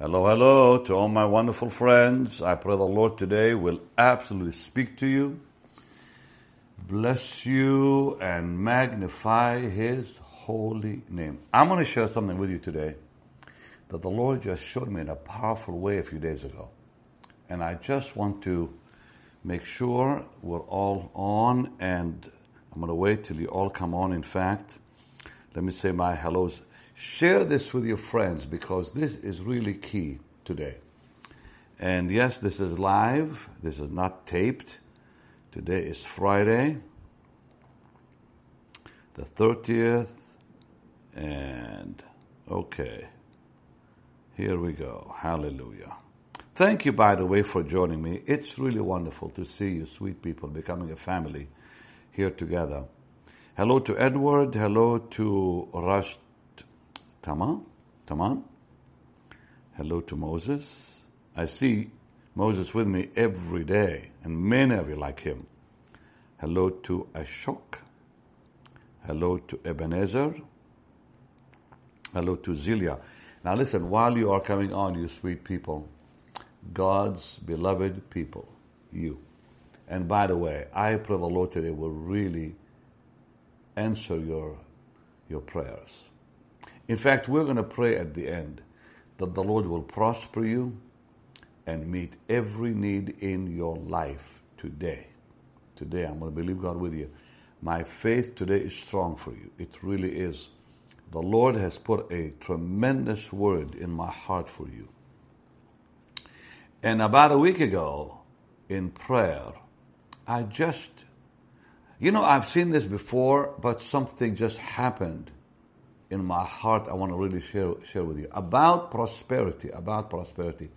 Hello, hello to all my wonderful friends. I pray the Lord today will absolutely speak to you, bless you, and magnify His holy name. I'm going to share something with you today that the Lord just showed me in a powerful way a few days ago. And I just want to make sure we're all on, and I'm going to wait till you all come on. In fact, let me say my hellos Share this with your friends because this is really key today. And yes, this is live. This is not taped. Today is Friday, the 30th. And okay, here we go. Hallelujah. Thank you, by the way, for joining me. It's really wonderful to see you, sweet people, becoming a family here together. Hello to Edward. Hello to Rush Tamam? Tamam? Hello to Moses. I see Moses with me every day, and many of you like him. Hello to Ashok. Hello to Ebenezer. Hello to Zilia. Now listen, while you are coming on, you sweet people, God's beloved people, you. And by the way, I pray the Lord today will really answer your, your prayers. In fact, we're going to pray at the end that the Lord will prosper you and meet every need in your life today. Today, I'm going to believe God with you. My faith today is strong for you. It really is. The Lord has put a tremendous word in my heart for you. And about a week ago, in prayer, I just, you know, I've seen this before, but something just happened in my heart I want to really share, share with you about prosperity, about prosperity.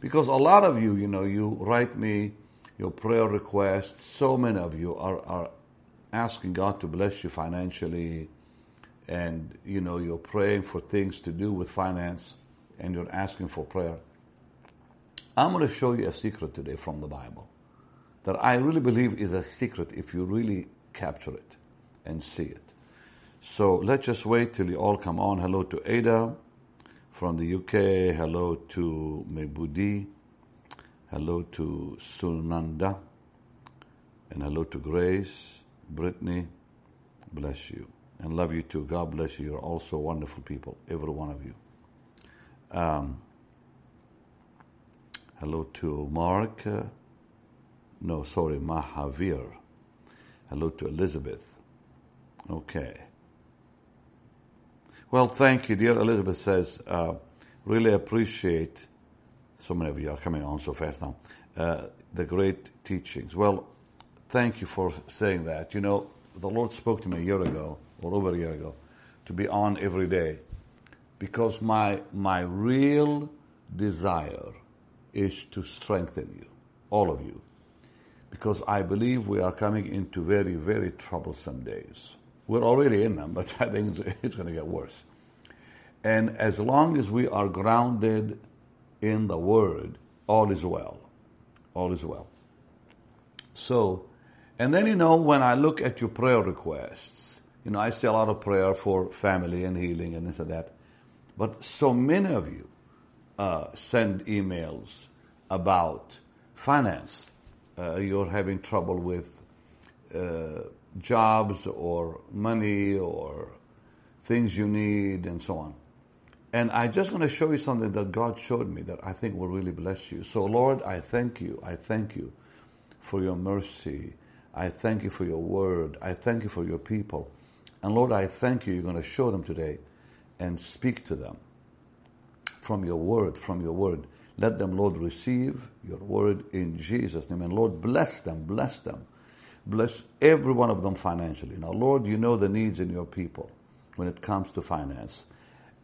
Because a lot of you, you know, you write me your prayer requests. So many of you are, are asking God to bless you financially and, you know, you're praying for things to do with finance and you're asking for prayer. I'm going to show you a secret today from the Bible that I really believe is a secret if you really capture it and see it. So let's just wait till you all come on. Hello to Ada from the UK. Hello to Mebudi. Hello to Sunanda. And hello to Grace, Brittany. Bless you. And love you too. God bless you. You're also wonderful people, every one of you. Um, hello to Mark. No, sorry, Mahavir. Hello to Elizabeth. Okay. Well, thank you. Dear Elizabeth says, uh, really appreciate, so many of you are coming on so fast now, uh, the great teachings. Well, thank you for saying that. You know, the Lord spoke to me a year ago, or over a year ago, to be on every day because my, my real desire is to strengthen you, all of you, because I believe we are coming into very, very troublesome days. We're already in them, but I think it's going to get worse. And as long as we are grounded in the Word, all is well. All is well. So, and then, you know, when I look at your prayer requests, you know, I see a lot of prayer for family and healing and this and that. But so many of you uh, send emails about finance. Uh, you're having trouble with uh, jobs or money or things you need and so on. And I'm just going to show you something that God showed me that I think will really bless you. So, Lord, I thank you. I thank you for your mercy. I thank you for your word. I thank you for your people. And Lord, I thank you. You're going to show them today and speak to them from your word, from your word. Let them, Lord, receive your word in Jesus' name. And Lord, bless them, bless them. Bless every one of them financially. Now, Lord, you know the needs in your people when it comes to finance.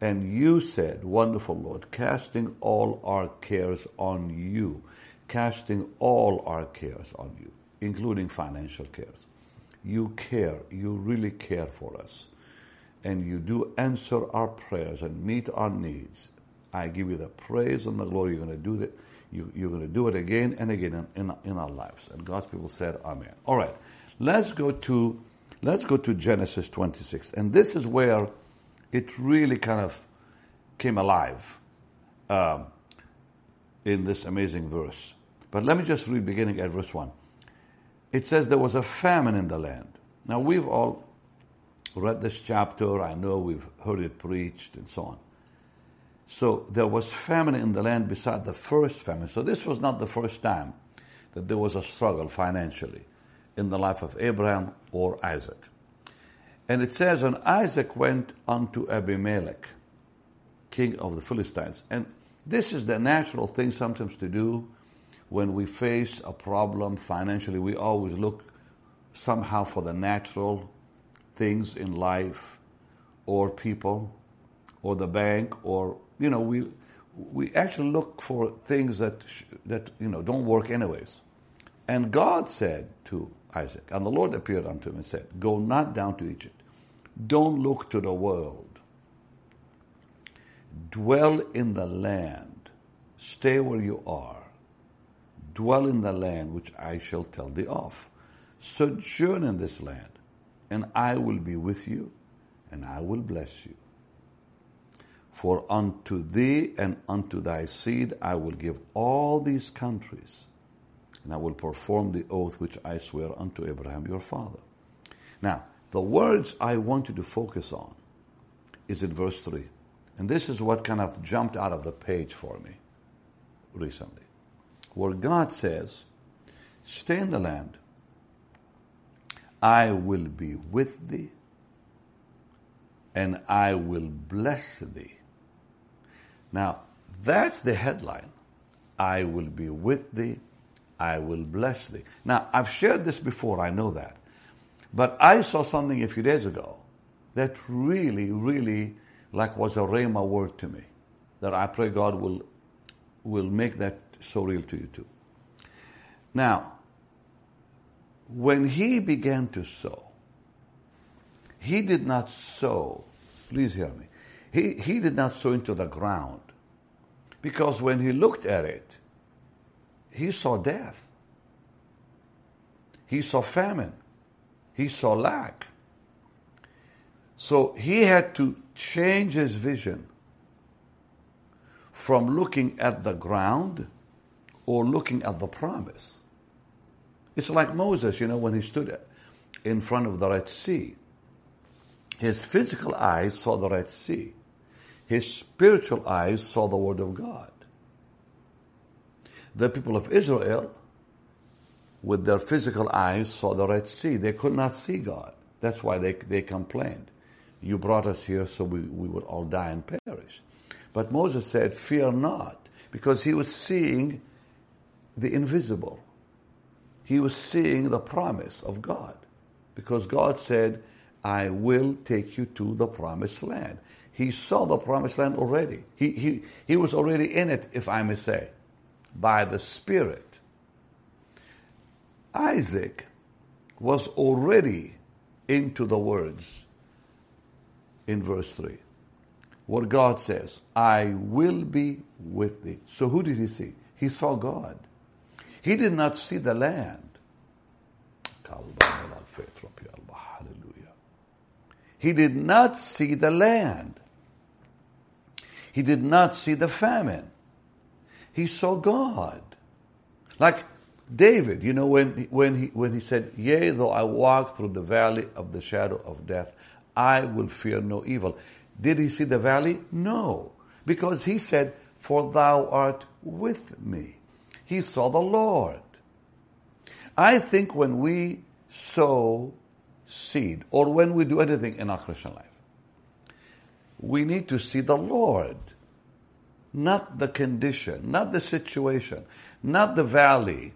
And you said, Wonderful Lord, casting all our cares on you, casting all our cares on you, including financial cares. You care, you really care for us. And you do answer our prayers and meet our needs. I give you the praise and the glory. You're going to do that you, you're going to do it again and again in, in, in our lives. And God's people said, Amen. All right. Let's go to, let's go to Genesis 26. And this is where it really kind of came alive. Um, in this amazing verse. But let me just read beginning at verse 1. It says there was a famine in the land. Now we've all read this chapter. I know we've heard it preached and so on. So there was famine in the land beside the first famine. So this was not the first time that there was a struggle financially in the life of Abraham or Isaac. And it says, and Isaac went unto Abimelech, king of the Philistines. And this is the natural thing sometimes to do when we face a problem financially. We always look somehow for the natural things in life or people or the bank or you know we we actually look for things that that you know don't work anyways. And god said to isaac and the lord appeared unto him and said go not down to egypt. Don't look to the world. Dwell in the land. Stay where you are. Dwell in the land which i shall tell thee of. Sojourn in this land and I will be with you, and I will bless you. For unto thee and unto thy seed I will give all these countries, and I will perform the oath which I swear unto Abraham your father. Now, the words I want you to focus on is in verse 3. And this is what kind of jumped out of the page for me recently. Where God says, Stay in the land I will be with thee and I will bless thee. Now, that's the headline. I will be with thee, I will bless thee. Now, I've shared this before, I know that. But I saw something a few days ago that really, really like was a rhema word to me. That I pray God will will make that so real to you too. Now, when he began to sow, he did not sow, please hear me, he, he did not sow into the ground. Because when he looked at it, he saw death. He saw famine. He saw lack. So he had to change his vision from looking at the ground or looking at the promise. It's like Moses, you know, when he stood in front of the Red Sea. His physical eyes saw the Red Sea. His spiritual eyes saw the Word of God. The people of Israel, with their physical eyes, saw the Red Sea. They could not see God. That's why they, they complained. You brought us here so we, we would all die and perish. But Moses said, Fear not, because he was seeing the invisible he was seeing the promise of God. Because God said, I will take you to the promised land. He saw the promised land already. He, he, he was already in it, if I may say, by the Spirit. Isaac was already into the words in verse 3. What God says, I will be with thee. So who did he see? He saw God. He did not see the land. He did not see the land. He did not see the famine. He saw God. Like David, you know, when, when, he, when he said, Yea, though I walk through the valley of the shadow of death, I will fear no evil. Did he see the valley? No. Because he said, For thou art with me. He saw the Lord. I think when we sow seed or when we do anything in our Christian life, we need to see the Lord, not the condition, not the situation, not the valley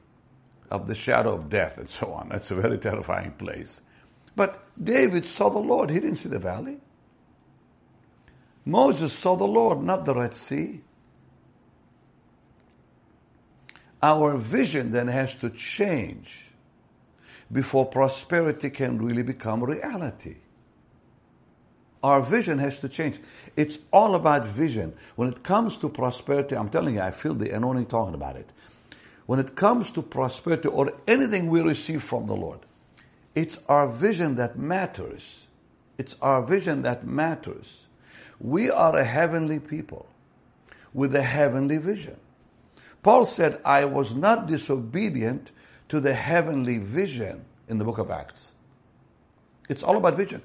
of the shadow of death and so on. That's a very terrifying place. But David saw the Lord. He didn't see the valley. Moses saw the Lord, not the Red Sea. Our vision then has to change before prosperity can really become reality. Our vision has to change. It's all about vision. When it comes to prosperity, I'm telling you, I feel the anointing talking about it. When it comes to prosperity or anything we receive from the Lord, it's our vision that matters. It's our vision that matters. We are a heavenly people with a heavenly vision. Paul said, I was not disobedient to the heavenly vision in the book of Acts. It's all about vision.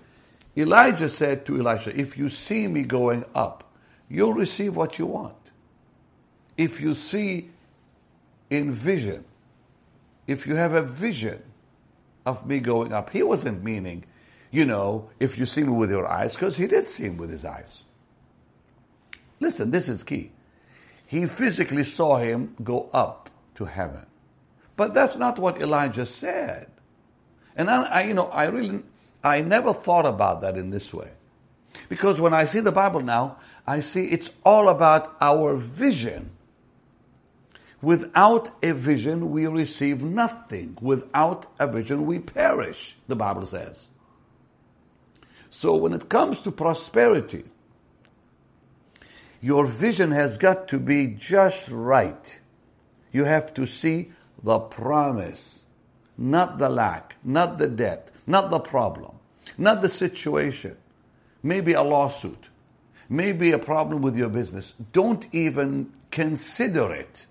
Elijah said to Elisha, If you see me going up, you'll receive what you want. If you see in vision, if you have a vision of me going up, he wasn't meaning, you know, if you see me with your eyes, because he did see him with his eyes. Listen, this is key. He physically saw him go up to heaven. But that's not what Elijah said. And I, I, you know, I really, I never thought about that in this way. Because when I see the Bible now, I see it's all about our vision. Without a vision, we receive nothing. Without a vision, we perish, the Bible says. So when it comes to prosperity, your vision has got to be just right. You have to see the promise, not the lack, not the debt, not the problem, not the situation. Maybe a lawsuit, maybe a problem with your business. Don't even consider it.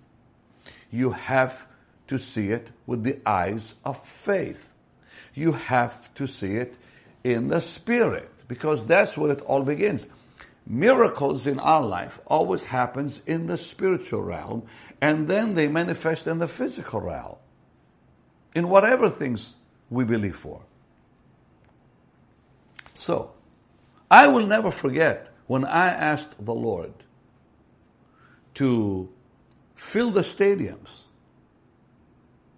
You have to see it with the eyes of faith. You have to see it in the spirit because that's where it all begins miracles in our life always happens in the spiritual realm and then they manifest in the physical realm in whatever things we believe for so i will never forget when i asked the lord to fill the stadiums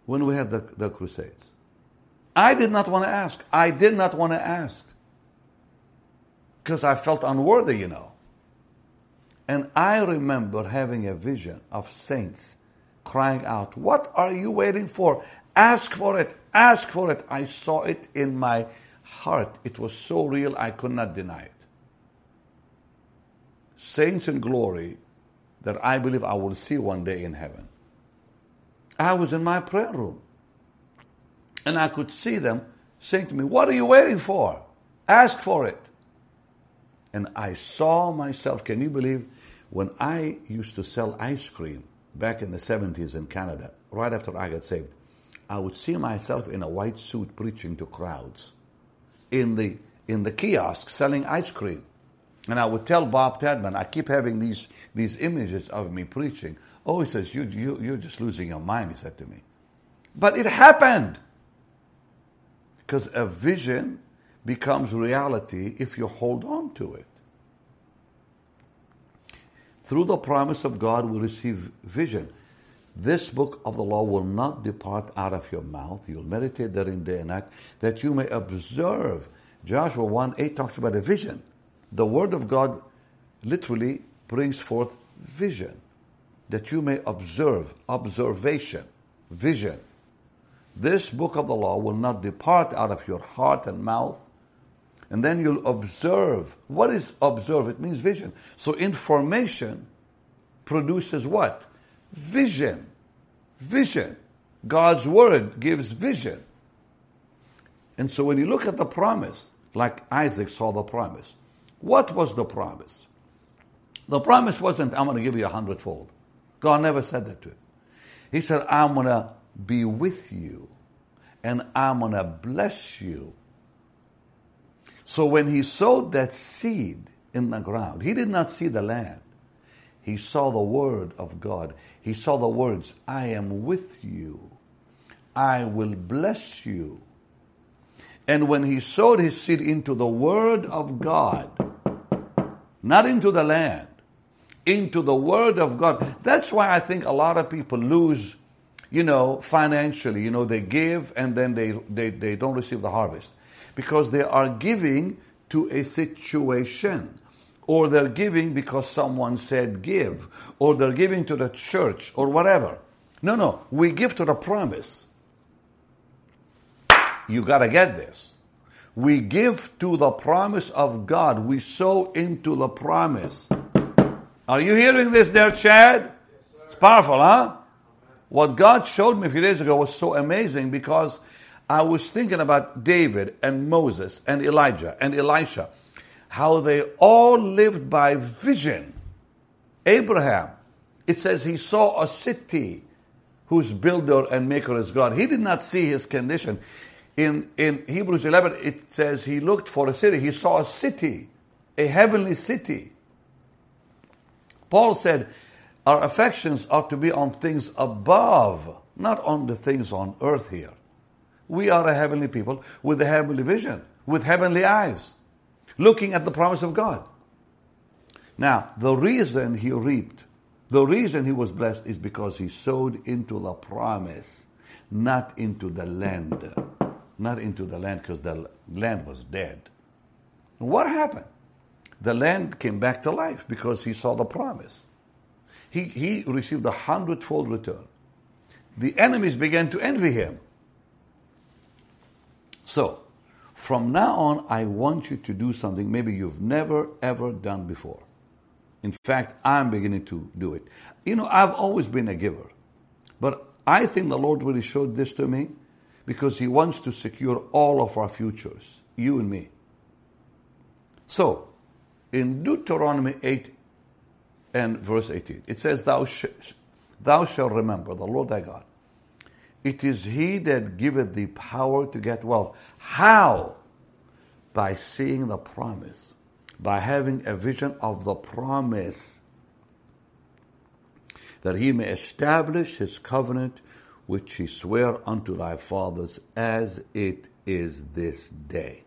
when we had the, the crusades i did not want to ask i did not want to ask because I felt unworthy, you know. And I remember having a vision of saints crying out, What are you waiting for? Ask for it, ask for it. I saw it in my heart. It was so real, I could not deny it. Saints in glory that I believe I will see one day in heaven. I was in my prayer room and I could see them saying to me, What are you waiting for? Ask for it. And I saw myself, can you believe, when I used to sell ice cream back in the 70s in Canada, right after I got saved, I would see myself in a white suit preaching to crowds in the, in the kiosk selling ice cream. And I would tell Bob Tadman, I keep having these, these images of me preaching. Oh, he says, you, you, you're just losing your mind, he said to me. But it happened. Because a vision becomes reality if you hold on to it. Through the promise of God, we receive vision. This book of the law will not depart out of your mouth. You'll meditate therein day and night, that you may observe. Joshua 1 8 talks about a vision. The word of God literally brings forth vision. That you may observe, observation, vision. This book of the law will not depart out of your heart and mouth, and then you'll observe. What is observe? It means vision. So information produces what? Vision. Vision. God's word gives vision. And so when you look at the promise, like Isaac saw the promise, what was the promise? The promise wasn't, I'm going to give you a hundredfold. God never said that to him. He said, I'm going to be with you and I'm going to bless you so when he sowed that seed in the ground, he did not see the land. He saw the word of God. He saw the words, I am with you. I will bless you. And when he sowed his seed into the word of God, not into the land, into the word of God. That's why I think a lot of people lose, you know, financially. You know, they give and then they, they, they don't receive the harvest because they are giving to a situation. Or they're giving because someone said give. Or they're giving to the church or whatever. No, no. We give to the promise. You gotta get this. We give to the promise of God. We sow into the promise. Are you hearing this there, Chad? Yes, it's powerful, huh? What God showed me a few days ago was so amazing because I was thinking about David and Moses and Elijah and Elisha, how they all lived by vision. Abraham, It says he saw a city whose builder and maker is God. He did not see his condition. In, in Hebrews 11, it says he looked for a city. He saw a city, a heavenly city. Paul said, our affections ought to be on things above, not on the things on earth here. We are a heavenly people with a heavenly vision, with heavenly eyes, looking at the promise of God. Now, the reason he reaped, the reason he was blessed is because he sowed into the promise, not into the land. Not into the land because the land was dead. What happened? The land came back to life because he saw the promise. He, he received a hundredfold return. The enemies began to envy him. So, from now on, I want you to do something maybe you've never ever done before. In fact, I'm beginning to do it. You know, I've always been a giver. But I think the Lord really showed this to me because He wants to secure all of our futures, you and me. So, in Deuteronomy 8 and verse 18, it says, Thou, sh- thou shalt remember the Lord thy God. It is He that giveth thee power to get wealth. How? By seeing the promise by having a vision of the promise that he may establish his covenant which he sware unto thy fathers as it is this day.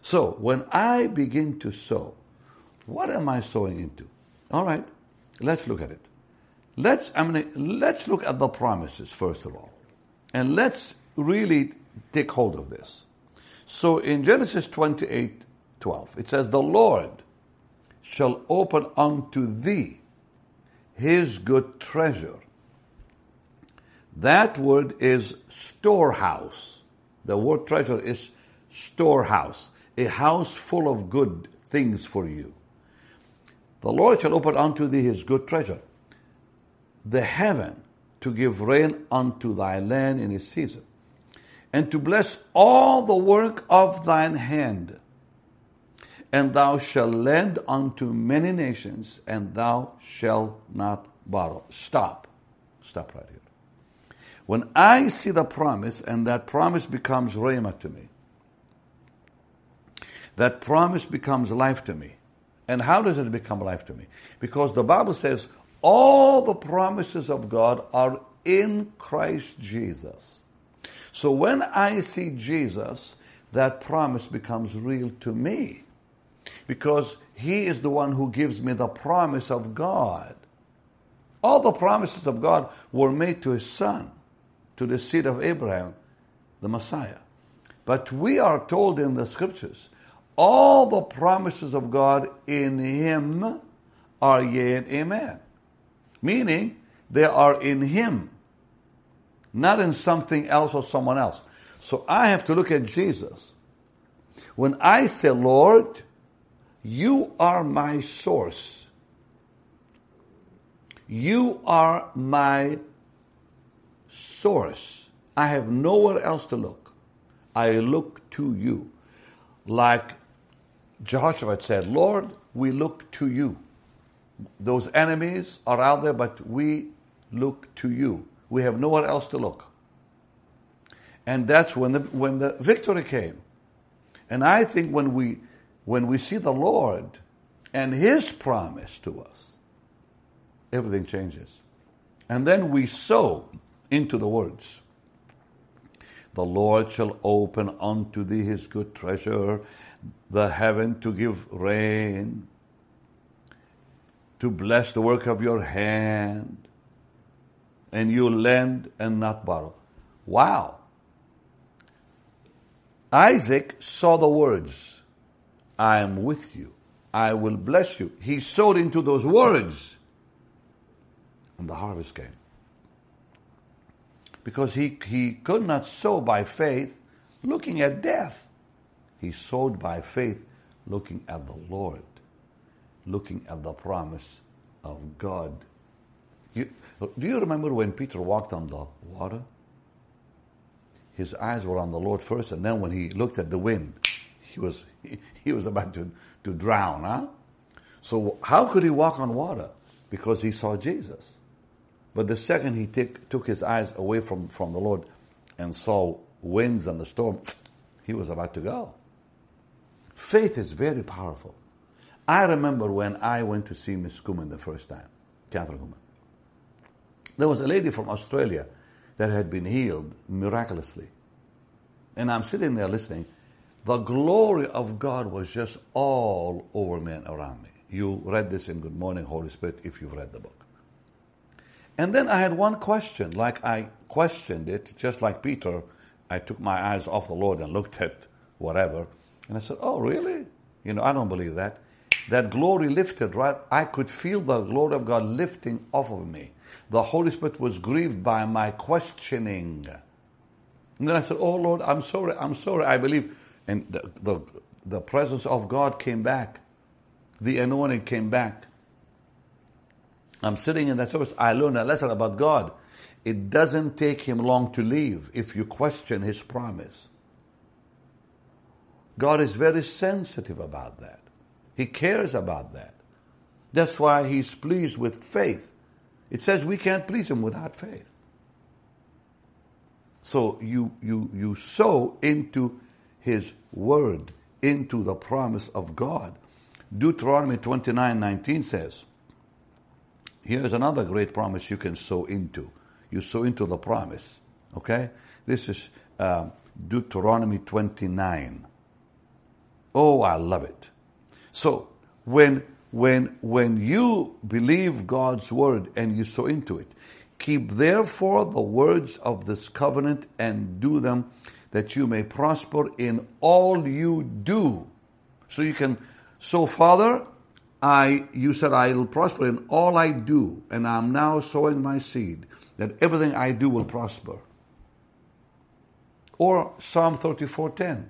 So when I begin to sow, what am I sowing into? All right, let's look at it. Let's I mean let's look at the promises first of all. And let's really take hold of this. So in Genesis 28 12. It says, The Lord shall open unto thee his good treasure. That word is storehouse. The word treasure is storehouse, a house full of good things for you. The Lord shall open unto thee his good treasure, the heaven to give rain unto thy land in its season, and to bless all the work of thine hand and thou shalt lend unto many nations, and thou shalt not borrow. Stop. Stop right here. When I see the promise, and that promise becomes rhema to me, that promise becomes life to me. And how does it become life to me? Because the Bible says all the promises of God are in Christ Jesus. So when I see Jesus, that promise becomes real to me because He is the one who gives me the promise of God. All the promises of God were made to His Son, to the seed of Abraham, the Messiah. But we are told in the scriptures, all the promises of God in Him are yea and amen. Meaning, they are in Him, not in something else or someone else. So I have to look at Jesus. When I say, Lord, you are my source. You are my source. I have nowhere else to look. I look to you. Like Jehoshaphat said, Lord, we look to you. Those enemies are out there, but we look to you. We have nowhere else to look. And that's when the, when the victory came. And I think when we when we see the Lord and His promise to us, everything changes. And then we sow into the words. The Lord shall open unto thee his good treasure, the heaven to give rain, to bless the work of your hand, and you lend and not borrow. Wow. Isaac saw the words I am with you. I will bless you. He sowed into those words, and the harvest came. Because he, he could not sow by faith looking at death. He sowed by faith looking at the Lord, looking at the promise of God. You, do you remember when Peter walked on the water? His eyes were on the Lord first, and then when he looked at the wind, he was, he, he was about to, to drown, huh? So how could he walk on water? because he saw Jesus. But the second he take, took his eyes away from, from the Lord and saw winds and the storm, he was about to go. Faith is very powerful. I remember when I went to see Miss Kuhlman the first time, Kathryn Kuhlman. There was a lady from Australia that had been healed miraculously. And I'm sitting there listening. The glory of God was just all over me and around me. You read this in Good Morning, Holy Spirit, if you've read the book. And then I had one question, like I questioned it, just like Peter. I took my eyes off the Lord and looked at whatever. And I said, Oh, really? You know, I don't believe that. That glory lifted, right? I could feel the glory of God lifting off of me. The Holy Spirit was grieved by my questioning. And then I said, Oh Lord, I'm sorry, I'm sorry, I believe. And the, the, the presence of God came back. The anointing came back. I'm sitting in that service. I learned a lesson about God. It doesn't take him long to leave if you question his promise. God is very sensitive about that. He cares about that. That's why he's pleased with faith. It says we can't please him without faith. So you, you, you sow into his word, into the promise of God. Deuteronomy 29 19 says, Here's another great promise you can sow into. You sow into the promise. Okay? This is uh, Deuteronomy 29. Oh, I love it. So, when, when, when you believe God's word and you sow into it, keep therefore the words of this covenant and do them that you may prosper in all you do. So you can, so Father, I, you said I will prosper in all I do, and I'm now sowing my seed that everything I do will prosper. Or Psalm 34:10,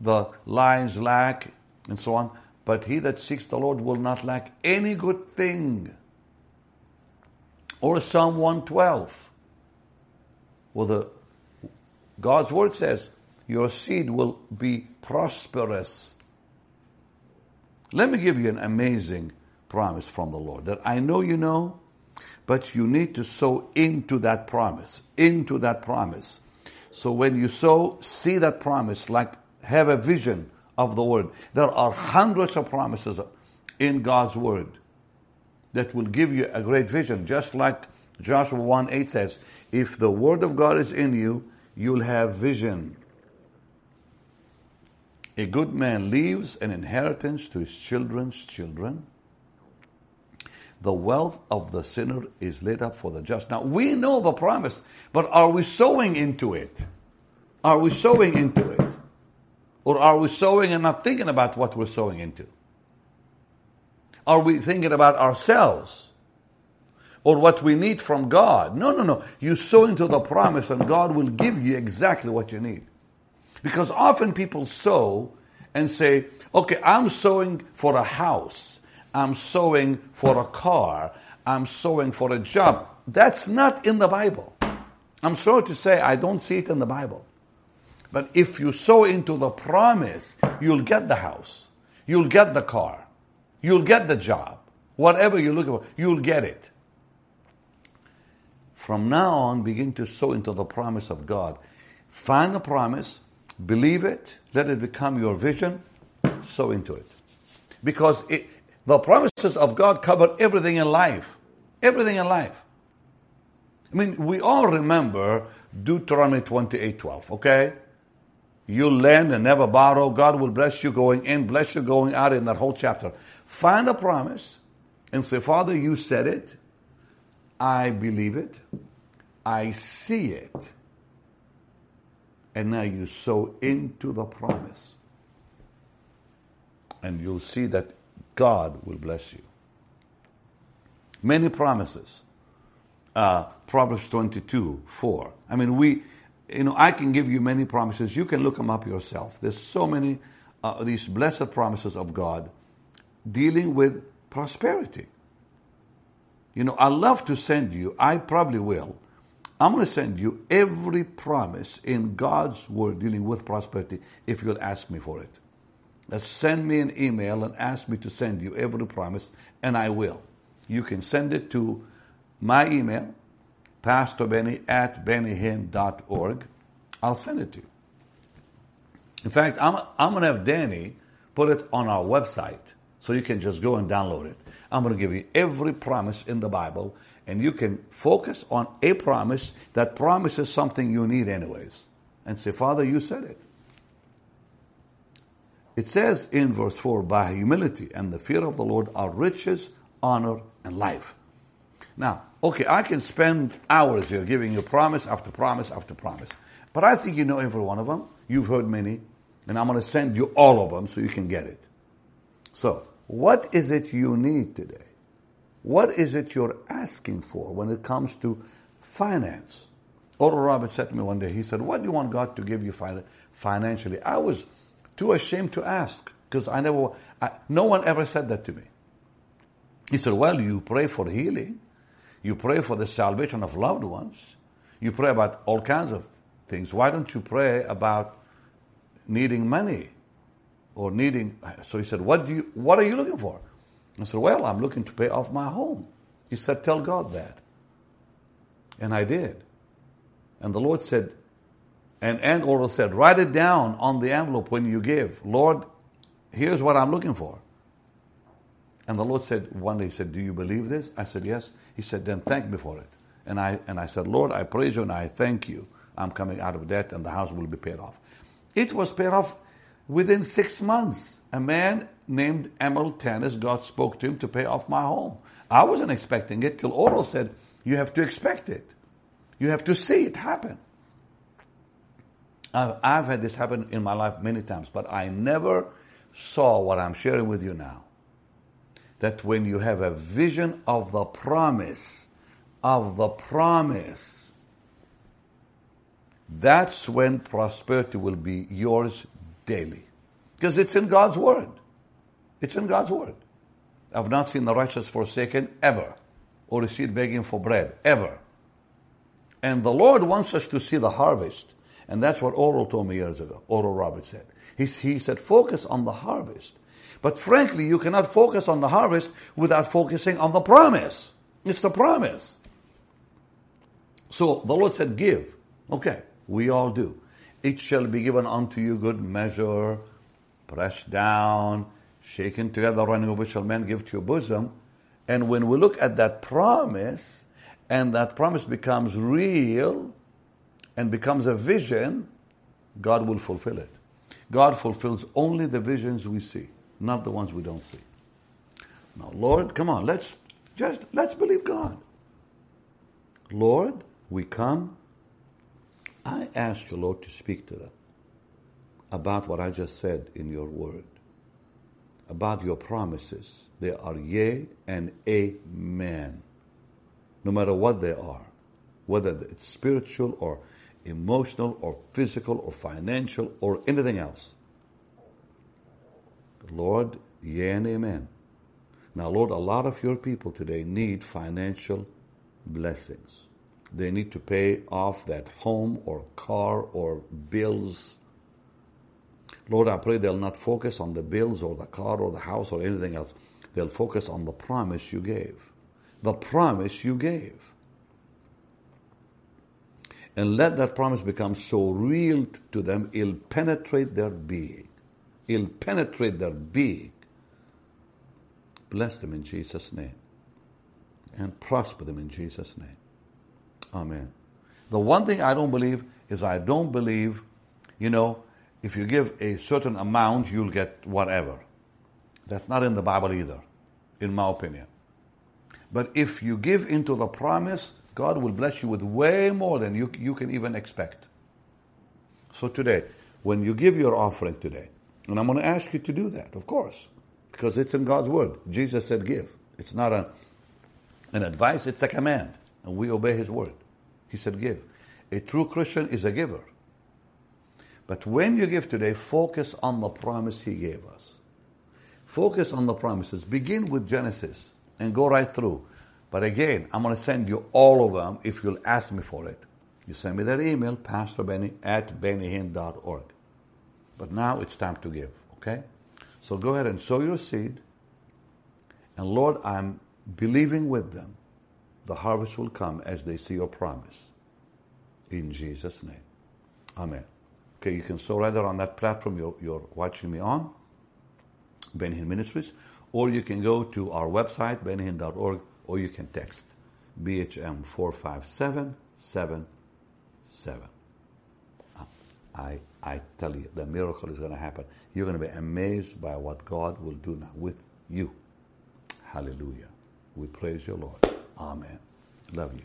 the lions lack and so on, but he that seeks the Lord will not lack any good thing. Or Psalm 112, well, the God's word says, your seed will be prosperous. Let me give you an amazing promise from the Lord that I know you know, but you need to sow into that promise, into that promise. So when you sow, see that promise, like have a vision of the word. There are hundreds of promises in God's word that will give you a great vision, just like Joshua 1 8 says, if the word of God is in you, you'll have vision. A good man leaves an inheritance to his children's children. The wealth of the sinner is laid up for the just. Now, we know the promise, but are we sowing into it? Are we sowing into it? Or are we sowing and not thinking about what we're sowing into? Are we thinking about ourselves? Or what we need from God? No, no, no. You sow into the promise and God will give you exactly what you need. Because often people sow and say, okay, I'm sowing for a house. I'm sowing for a car. I'm sowing for a job. That's not in the Bible. I'm sorry to say I don't see it in the Bible. But if you sow into the promise, you'll get the house. You'll get the car. You'll get the job. Whatever you're looking for, you'll get it. From now on, begin to sow into the promise of God. Find the promise, Believe it, let it become your vision, sow into it. Because it, the promises of God cover everything in life. Everything in life. I mean, we all remember Deuteronomy 28 12, okay? You lend and never borrow. God will bless you going in, bless you going out in that whole chapter. Find a promise and say, Father, you said it. I believe it. I see it and now you sow into the promise. And you'll see that God will bless you. Many promises. Uh, Proverbs 22, 4. I mean, we, you know, I can give you many promises. You can look them up yourself. There's so many, uh, these blessed promises of God dealing with prosperity. You know, I love to send you, I probably will, I'm going to send you every promise in God's word dealing with prosperity if you'll ask me for it. Just send me an email and ask me to send you every promise, and I will. you can send it to my email, pastorbenny at bennyhinn.org. I'll send it to you. In fact, I'm, I'm going to have Danny put it on our website so you can just go and download it. I'm going to give you every promise in the Bible and you can focus on a promise that promises something you need anyways and say, Father, you said it. It says in verse 4, by humility and the fear of the Lord are riches, honor, and life. Now, okay, I can spend hours here giving you promise after promise after promise. But I think you know every one of them. You've heard many. And I'm going to send you all of them so you can get it. So, what is it you need today? What is it you're asking for when it comes to finance? Oral Roberts said to me one day, he said, What do you want God to give you financially? I was too ashamed to ask because I never, I, no one ever said that to me. He said, Well, you pray for healing, you pray for the salvation of loved ones, you pray about all kinds of things. Why don't you pray about needing money or needing? So he said, What do you, what are you looking for? I said, Well, I'm looking to pay off my home. He said, Tell God that. And I did. And the Lord said, and, and Oral said, write it down on the envelope when you give. Lord, here's what I'm looking for. And the Lord said, one day, He said, Do you believe this? I said, Yes. He said, Then thank me for it. And I, and I said, Lord, I praise you and I thank you. I'm coming out of debt and the house will be paid off. It was paid off within six months. A man named Emil Tannis, God spoke to him to pay off my home. I wasn't expecting it till Oral said, You have to expect it. You have to see it happen. I've, I've had this happen in my life many times, but I never saw what I'm sharing with you now. That when you have a vision of the promise, of the promise, that's when prosperity will be yours daily. Because it's in God's Word. It's in God's Word. I've not seen the righteous forsaken ever, or a seed begging for bread, ever. And the Lord wants us to see the harvest. And that's what Oral told me years ago. Oral Roberts said. He, he said, focus on the harvest. But frankly, you cannot focus on the harvest without focusing on the promise. It's the promise. So the Lord said, give. Okay, we all do. It shall be given unto you good measure, pressed down, shaken together, running over shall men give to your bosom. And when we look at that promise, and that promise becomes real and becomes a vision, God will fulfill it. God fulfills only the visions we see, not the ones we don't see. Now, Lord, come on, let's just let's believe God. Lord, we come. I ask you, Lord, to speak to them about what I just said in your word, about your promises. They are yea and amen no matter what they are, whether it's spiritual or emotional or physical or financial or anything else. Lord, yea and amen. Now, Lord, a lot of your people today need financial blessings. They need to pay off that home or car or bills. Lord, I pray they'll not focus on the bills or the car or the house or anything else. They'll focus on the promise you gave the promise you gave. And let that promise become so real to them, it'll penetrate their being. It'll penetrate their being. Bless them in Jesus' name. And prosper them in Jesus' name. Amen. The one thing I don't believe is I don't believe, you know, if you give a certain amount, you'll get whatever. That's not in the Bible either, in my opinion. But if you give into the promise, God will bless you with way more than you, you can even expect. So today, when you give your offering today, and I'm going to ask you to do that, of course, because it's in God's word. Jesus said give. It's not a, an advice, it's a command. And we obey his word. He said give. A true Christian is a giver. But when you give today, focus on the promise he gave us. Focus on the promises. Begin with Genesis and go right through. But again, I'm going to send you all of them if you'll ask me for it. You send me that email, pastorbenny at bennyhinn.org. But now it's time to give, okay? So go ahead and sow your seed. And Lord, I'm believing with them, the harvest will come as they see your promise. In Jesus' name. Amen. Okay, you can sow either on that platform you're, you're watching me on, Benny Hinn Ministries, or you can go to our website, bennyhinn.org, or you can text BHM 45777. I, I tell you, the miracle is going to happen. You're going to be amazed by what God will do now with you. Hallelujah. We praise your Lord. Amen. Love you.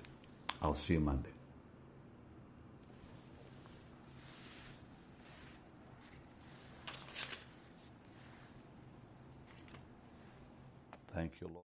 I'll see you Monday. Thank you, Lord.